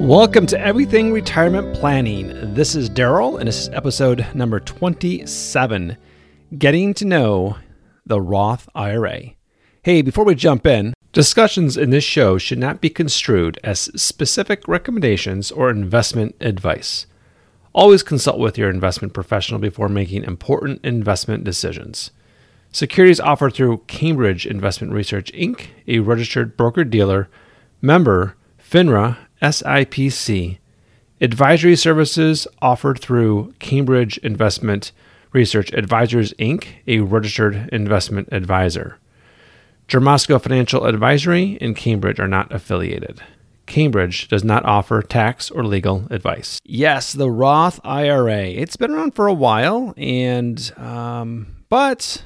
Welcome to Everything Retirement Planning. This is Daryl, and this is episode number 27 Getting to Know the Roth IRA. Hey, before we jump in, discussions in this show should not be construed as specific recommendations or investment advice. Always consult with your investment professional before making important investment decisions. Securities offered through Cambridge Investment Research Inc., a registered broker dealer, member FINRA SIPC. Advisory services offered through Cambridge Investment Research Advisors Inc., a registered investment advisor. Jarmosco Financial Advisory and Cambridge are not affiliated. Cambridge does not offer tax or legal advice. Yes, the Roth IRA. It's been around for a while, and um, but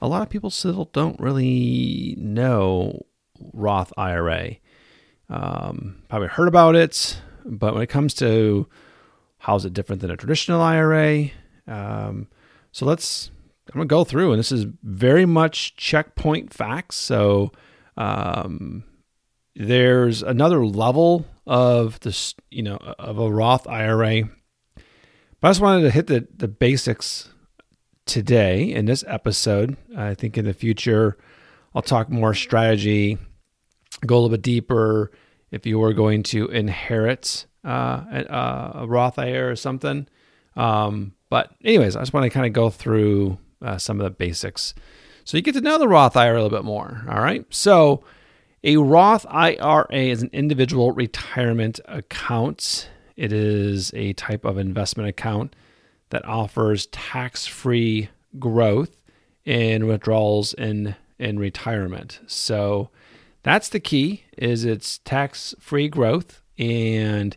a lot of people still don't really know Roth IRA. Um, probably heard about it, but when it comes to how is it different than a traditional IRA, um, so let's I'm gonna go through, and this is very much checkpoint facts. So um, there's another level of this, you know, of a Roth IRA. But I just wanted to hit the the basics today in this episode. I think in the future I'll talk more strategy go a little bit deeper if you were going to inherit uh, a, a, Roth IRA or something. Um, but anyways, I just want to kind of go through uh, some of the basics so you get to know the Roth IRA a little bit more. All right. So a Roth IRA is an individual retirement account. It is a type of investment account that offers tax-free growth in withdrawals in in retirement. So that's the key is it's tax-free growth and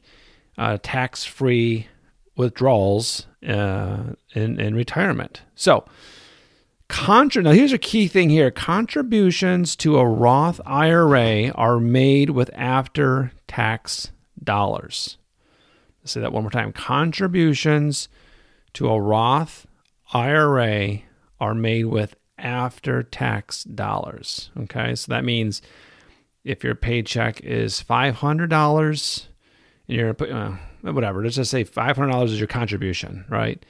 uh, tax-free withdrawals uh, in, in retirement. So, contra- now here's a key thing here contributions to a Roth IRA are made with after tax dollars. Let's say that one more time. Contributions to a Roth IRA are made with after tax dollars. Okay, so that means if your paycheck is $500 and you're uh, whatever, let's just say $500 is your contribution, right?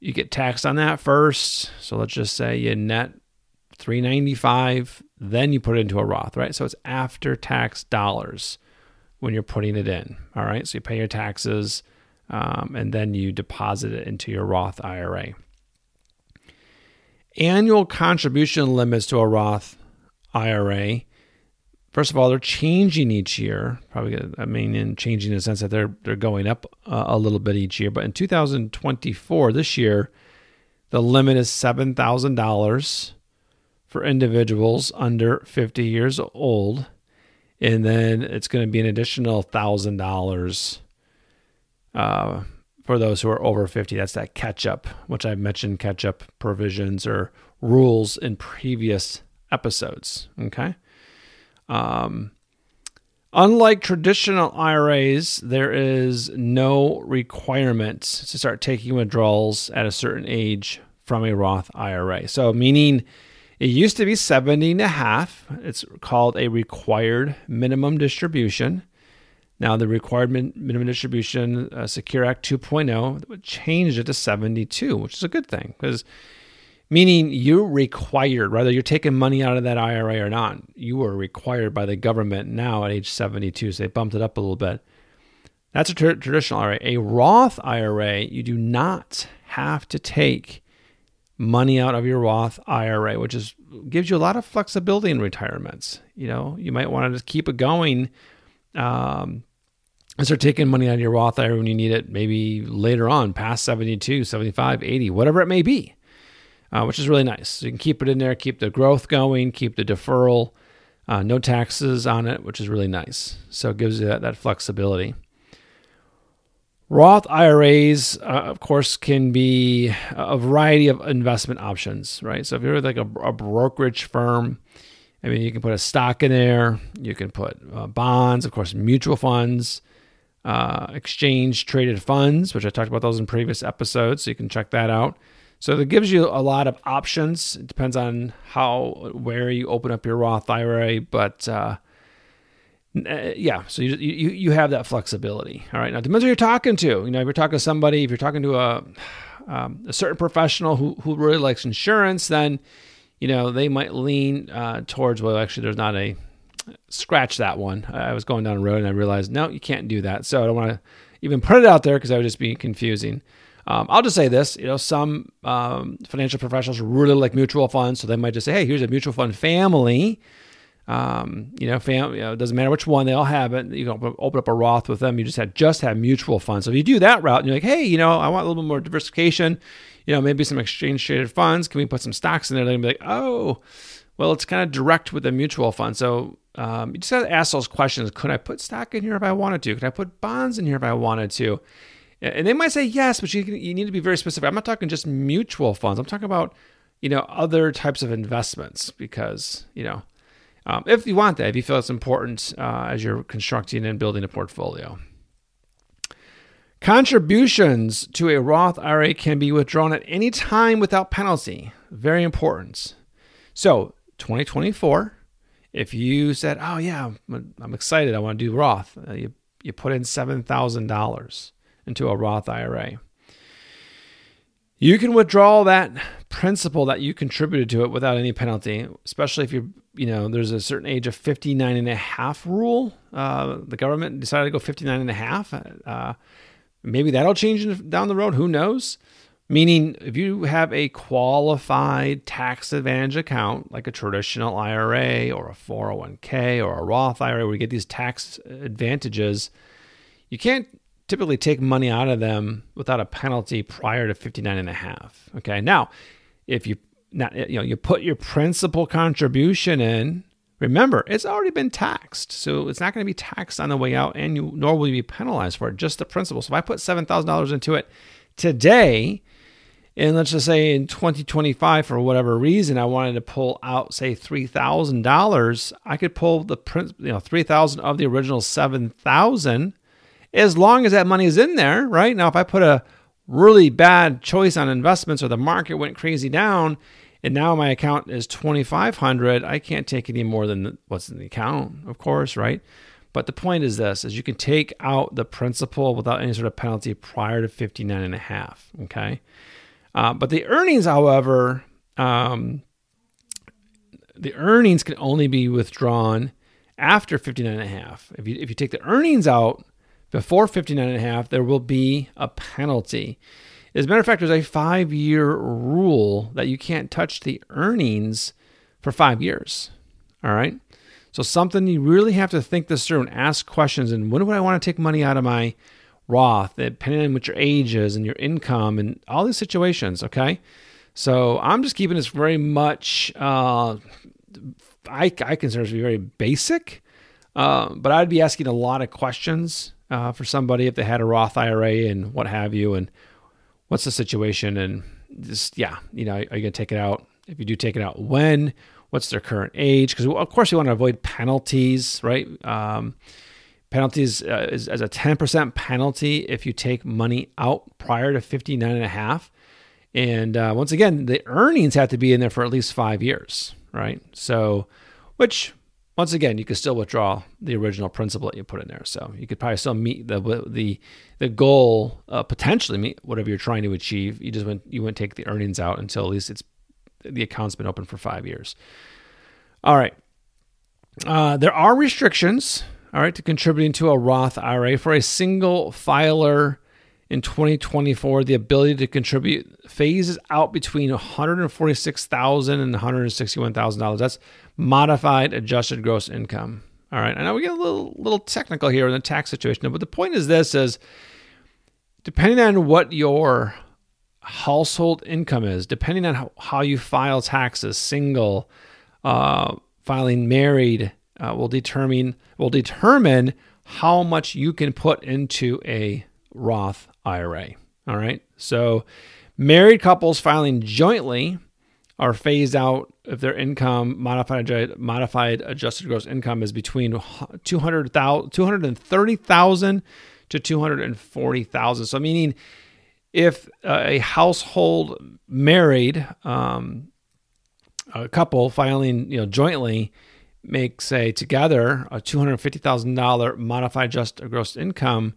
You get taxed on that first. So let's just say you net 395 then you put it into a Roth, right? So it's after tax dollars when you're putting it in. All right. So you pay your taxes um, and then you deposit it into your Roth IRA. Annual contribution limits to a Roth IRA First of all, they're changing each year. Probably, I mean, in changing in the sense that they're they're going up uh, a little bit each year. But in 2024, this year, the limit is seven thousand dollars for individuals under 50 years old, and then it's going to be an additional thousand uh, dollars for those who are over 50. That's that catch up, which I've mentioned catch up provisions or rules in previous episodes. Okay. Um, unlike traditional IRAs, there is no requirement to start taking withdrawals at a certain age from a Roth IRA. So, meaning it used to be 70 and a half. It's called a required minimum distribution. Now, the required min- minimum distribution, uh, Secure Act 2.0, changed it to 72, which is a good thing because meaning you're required, whether you're taking money out of that IRA or not, you are required by the government now at age 72. So they bumped it up a little bit. That's a tra- traditional IRA. A Roth IRA, you do not have to take money out of your Roth IRA, which is gives you a lot of flexibility in retirements. You know, you might want to just keep it going. Um, and start taking money out of your Roth IRA when you need it, maybe later on, past 72, 75, 80, whatever it may be uh, which is really nice. So you can keep it in there, keep the growth going, keep the deferral, uh, no taxes on it, which is really nice. So it gives you that, that flexibility. Roth IRAs, uh, of course, can be a variety of investment options, right? So if you're like a, a brokerage firm, I mean, you can put a stock in there, you can put uh, bonds, of course, mutual funds, uh, exchange traded funds, which I talked about those in previous episodes, so you can check that out. So it gives you a lot of options. It depends on how where you open up your Roth IRA, but uh, Uh, yeah, so you, you you have that flexibility. All right, now it depends who you're talking to. You know, if you're talking to somebody, if you're talking to a um, a certain professional who who really likes insurance, then you know they might lean uh, towards well, actually, there's not a scratch that one. I was going down the road and I realized no, you can't do that. So I don't want to even put it out there because I would just be confusing. Um, I'll just say this: you know, some um, financial professionals really like mutual funds, so they might just say, "Hey, here's a mutual fund family." Um, you know, fam, you know, it doesn't matter which one they all have it. You can open up a Roth with them. You just have just have mutual funds. So if you do that route, and you're like, "Hey, you know, I want a little bit more diversification," you know, maybe some exchange traded funds. Can we put some stocks in there? They're gonna be like, "Oh." Well, it's kind of direct with a mutual fund. So um, you just have to ask those questions. Could I put stock in here if I wanted to? Could I put bonds in here if I wanted to? And they might say yes, but you, you need to be very specific. I'm not talking just mutual funds. I'm talking about, you know, other types of investments because, you know, um, if you want that, if you feel it's important uh, as you're constructing and building a portfolio. Contributions to a Roth IRA can be withdrawn at any time without penalty. Very important. So, 2024, if you said, "Oh yeah, I'm excited, I want to do Roth," uh, you you put in seven thousand dollars into a Roth IRA. You can withdraw that principal that you contributed to it without any penalty, especially if you're, you know, there's a certain age of 59 and a half rule. Uh, the government decided to go 59 and a half. Uh, maybe that'll change down the road. Who knows? Meaning, if you have a qualified tax advantage account, like a traditional IRA or a 401k or a Roth IRA, where you get these tax advantages, you can't typically take money out of them without a penalty prior to 59 and a half. Okay. Now, if you not you know you put your principal contribution in, remember it's already been taxed, so it's not going to be taxed on the way out, and you nor will you be penalized for it. Just the principal. So if I put seven thousand dollars into it today, and let's just say in 2025 for whatever reason I wanted to pull out say three thousand dollars, I could pull the you know three thousand of the original seven thousand as long as that money is in there, right? Now, if I put a really bad choice on investments or the market went crazy down and now my account is 2500 I can't take any more than what's in the account, of course, right? But the point is this is you can take out the principal without any sort of penalty prior to 59 and a half, okay? Uh, but the earnings, however, um, the earnings can only be withdrawn after 59 and a half. If you, if you take the earnings out before 59 and a half, there will be a penalty. As a matter of fact, there's a five year rule that you can't touch the earnings for five years. All right. So, something you really have to think this through and ask questions. And when would I want to take money out of my Roth, depending on what your age is and your income and all these situations? Okay. So, I'm just keeping this very much, uh, I, I consider it to be very basic, uh, but I'd be asking a lot of questions uh, for somebody if they had a Roth IRA and what have you, and what's the situation, and just yeah, you know, are you gonna take it out? If you do take it out, when? What's their current age? Because of course we want to avoid penalties, right? Um, penalties uh, is as a 10% penalty if you take money out prior to 59 and a half. And uh, once again, the earnings have to be in there for at least five years, right? So, which once again, you could still withdraw the original principal that you put in there. So you could probably still meet the the the goal, uh, potentially meet whatever you're trying to achieve. You just went you wouldn't take the earnings out until at least it's the account's been open for five years. All right. Uh, there are restrictions. All right, to contributing to a Roth IRA for a single filer in 2024, the ability to contribute phases out between 146,000 and 161,000 dollars. That's modified adjusted gross income. All right. I know we get a little little technical here in the tax situation, but the point is this is depending on what your household income is, depending on how, how you file taxes, single, uh, filing married, uh, will determine will determine how much you can put into a Roth IRA. All right. So married couples filing jointly are phased out if their income modified modified adjusted gross income is between 200,000 230,000 to 240,000. So meaning if a household married um, a couple filing you know jointly make, say, together a $250,000 modified adjusted gross income,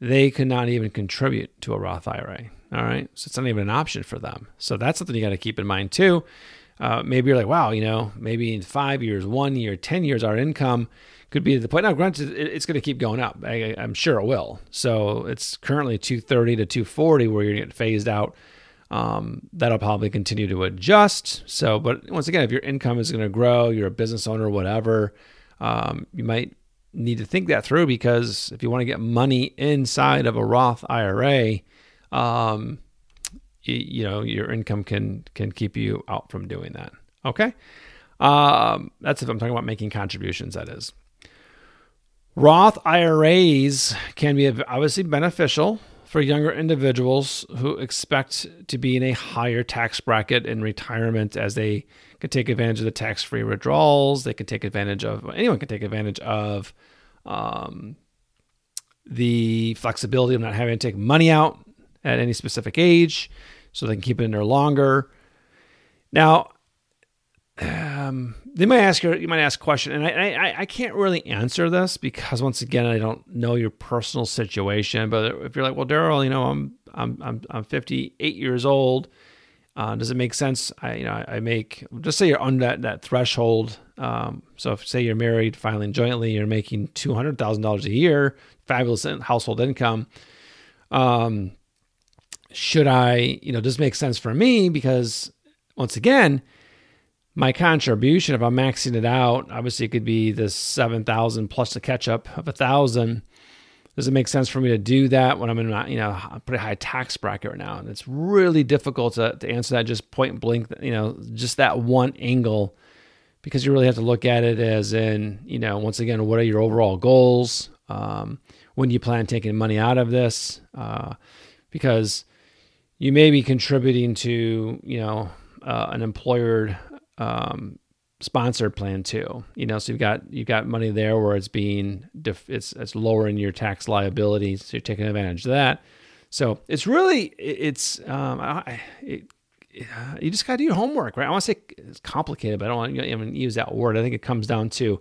they could not even contribute to a Roth IRA. All right. So it's not even an option for them. So that's something you got to keep in mind too. Uh, maybe you're like, wow, you know, maybe in five years, one year, 10 years, our income could be at the point. Now, granted, it's going to keep going up. I, am sure it will. So it's currently 230 to 240 where you're phased out. Um, that'll probably continue to adjust. So, but once again, if your income is going to grow, you're a business owner, whatever, um, you might need to think that through because if you want to get money inside of a Roth IRA, um, you, you, know your income can can keep you out from doing that. Okay, um, that's if I'm talking about making contributions. That is. Roth IRAs can be obviously beneficial for younger individuals who expect to be in a higher tax bracket in retirement as they can take advantage of the tax free withdrawals. They can take advantage of, anyone can take advantage of um, the flexibility of not having to take money out at any specific age so they can keep it in there longer. Now, um, they might ask you, you might ask a question, and I, I, I can't really answer this because once again, I don't know your personal situation. But if you're like, well, Daryl, you know, I'm, I'm, I'm, I'm 58 years old. Uh, does it make sense? I, you know, I, make just say you're under that, that threshold. Um, so if say you're married, filing jointly, you're making two hundred thousand dollars a year, fabulous household income. Um, should I, you know, does make sense for me because once again, my contribution, if I'm maxing it out, obviously it could be the 7,000 plus the catch up of a thousand. Does it make sense for me to do that when I'm in a, you know, a pretty high tax bracket right now? And it's really difficult to, to answer that just point blank, you know, just that one angle because you really have to look at it as in, you know, once again, what are your overall goals? Um, when do you plan taking money out of this? Uh, because you may be contributing to you know uh, an employer um, sponsored plan too. You know, so you've got you've got money there where it's being def- it's it's lowering your tax liability, so you're taking advantage of that. So it's really it's um, I, it, you just got to do your homework, right? I want to say it's complicated, but I don't want to even use that word. I think it comes down to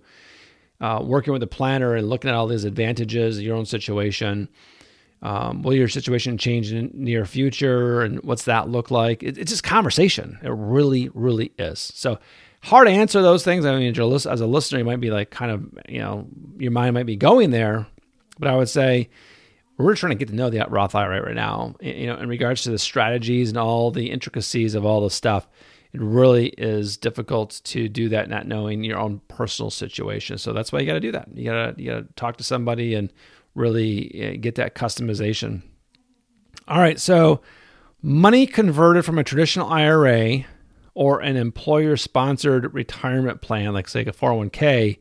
uh, working with a planner and looking at all these advantages your own situation um, will your situation change in near future? And what's that look like? It, it's just conversation. It really really is. So hard to answer those things. I mean as a listener you might be like kind of you know your mind might be going there. But i would say we're trying to get to know the roth ira right now. You know in regards to the strategies and all the intricacies of all the stuff it really is difficult to do that not knowing your own personal situation. So that's why you got to do that. You got to you got to talk to somebody and really eh, get that customization. All right, so money converted from a traditional IRA or an employer sponsored retirement plan, like say a 401k,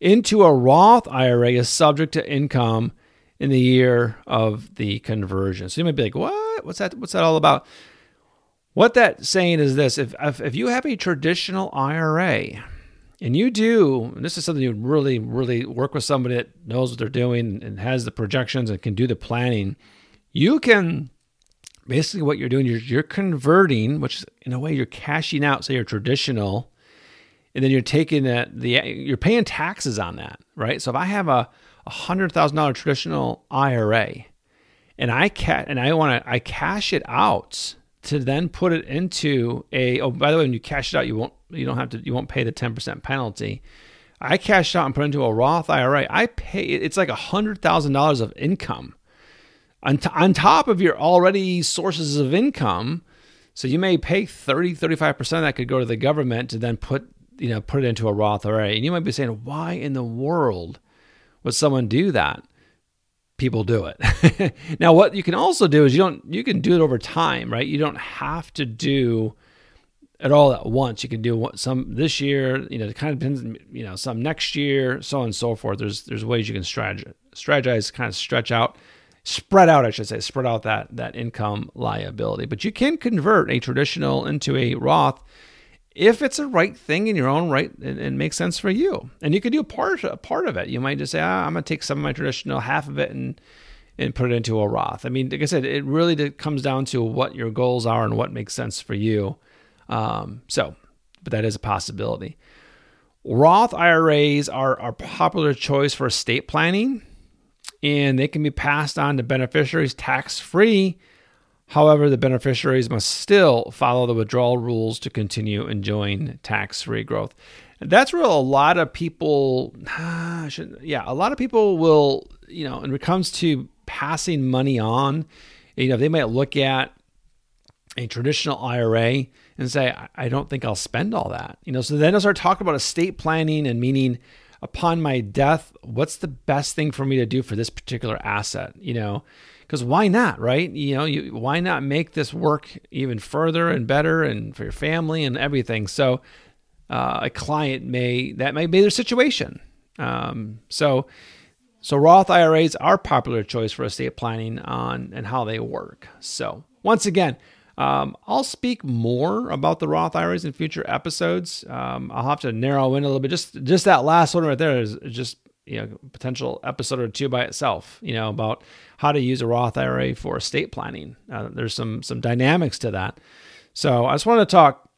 into a Roth IRA is subject to income in the year of the conversion. So you might be like, what? What's that? What's that all about? What that saying is this if, if, if you have a traditional IRA, and you do, and this is something you really, really work with somebody that knows what they're doing and has the projections and can do the planning, you can basically what you're doing, you're, you're converting, which in a way you're cashing out, say your traditional, and then you're taking that the you're paying taxes on that, right? So if I have a a hundred thousand dollar traditional IRA, and I ca- and I want to I cash it out to then put it into a oh by the way when you cash it out you won't you don't have to you won't pay the 10% penalty. I cashed out and put into a roth ira i pay it's like a hundred thousand dollars of income. On, t- on top of your already sources of income so you may pay 30 35% that could go to the government to then put you know put it into a roth ira and you might be saying why in the world would someone do that? People do it. now, what you can also do is you don't you can do it over time, right? You don't have to do it all at once. You can do some this year, you know, it kind of depends, you know, some next year, so on and so forth. There's there's ways you can strategize, strategize, kind of stretch out, spread out, I should say, spread out that that income liability. But you can convert a traditional into a Roth if it's a right thing in your own right and, and makes sense for you. And you could do a part a part of it. You might just say, ah, I'm gonna take some of my traditional half of it and and put it into a Roth. I mean, like I said, it really comes down to what your goals are and what makes sense for you. Um, so, but that is a possibility. Roth IRAs are a popular choice for estate planning, and they can be passed on to beneficiaries tax free. However, the beneficiaries must still follow the withdrawal rules to continue enjoying tax free growth. That's where a lot of people, yeah, a lot of people will, you know, when it comes to passing money on, you know, they might look at a traditional IRA and say, I don't think I'll spend all that. You know, so then I start talking about estate planning and meaning upon my death, what's the best thing for me to do for this particular asset? You know, because why not, right? You know, you, why not make this work even further and better and for your family and everything? So uh, a client may that may be their situation. Um, so so Roth IRAs are popular choice for estate planning on and how they work. So once again, um, I'll speak more about the Roth IRAs in future episodes. Um, I'll have to narrow in a little bit. Just just that last one right there is just you know potential episode or two by itself. You know about how to use a Roth IRA for estate planning. Uh, there's some some dynamics to that. So I just want to talk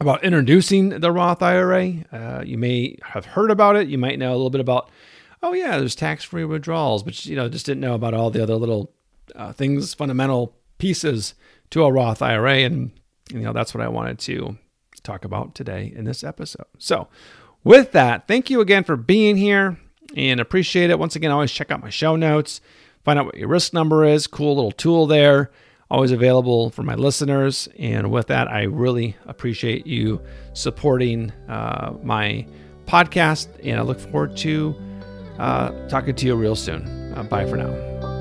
about introducing the Roth IRA. Uh, you may have heard about it. You might know a little bit about. Oh yeah, there's tax-free withdrawals, but you know just didn't know about all the other little uh, things, fundamental pieces to a Roth IRA. And, you know, that's what I wanted to talk about today in this episode. So, with that, thank you again for being here and appreciate it. Once again, always check out my show notes, find out what your risk number is. Cool little tool there, always available for my listeners. And with that, I really appreciate you supporting uh, my podcast. And I look forward to uh, talking to you real soon. Uh, bye for now.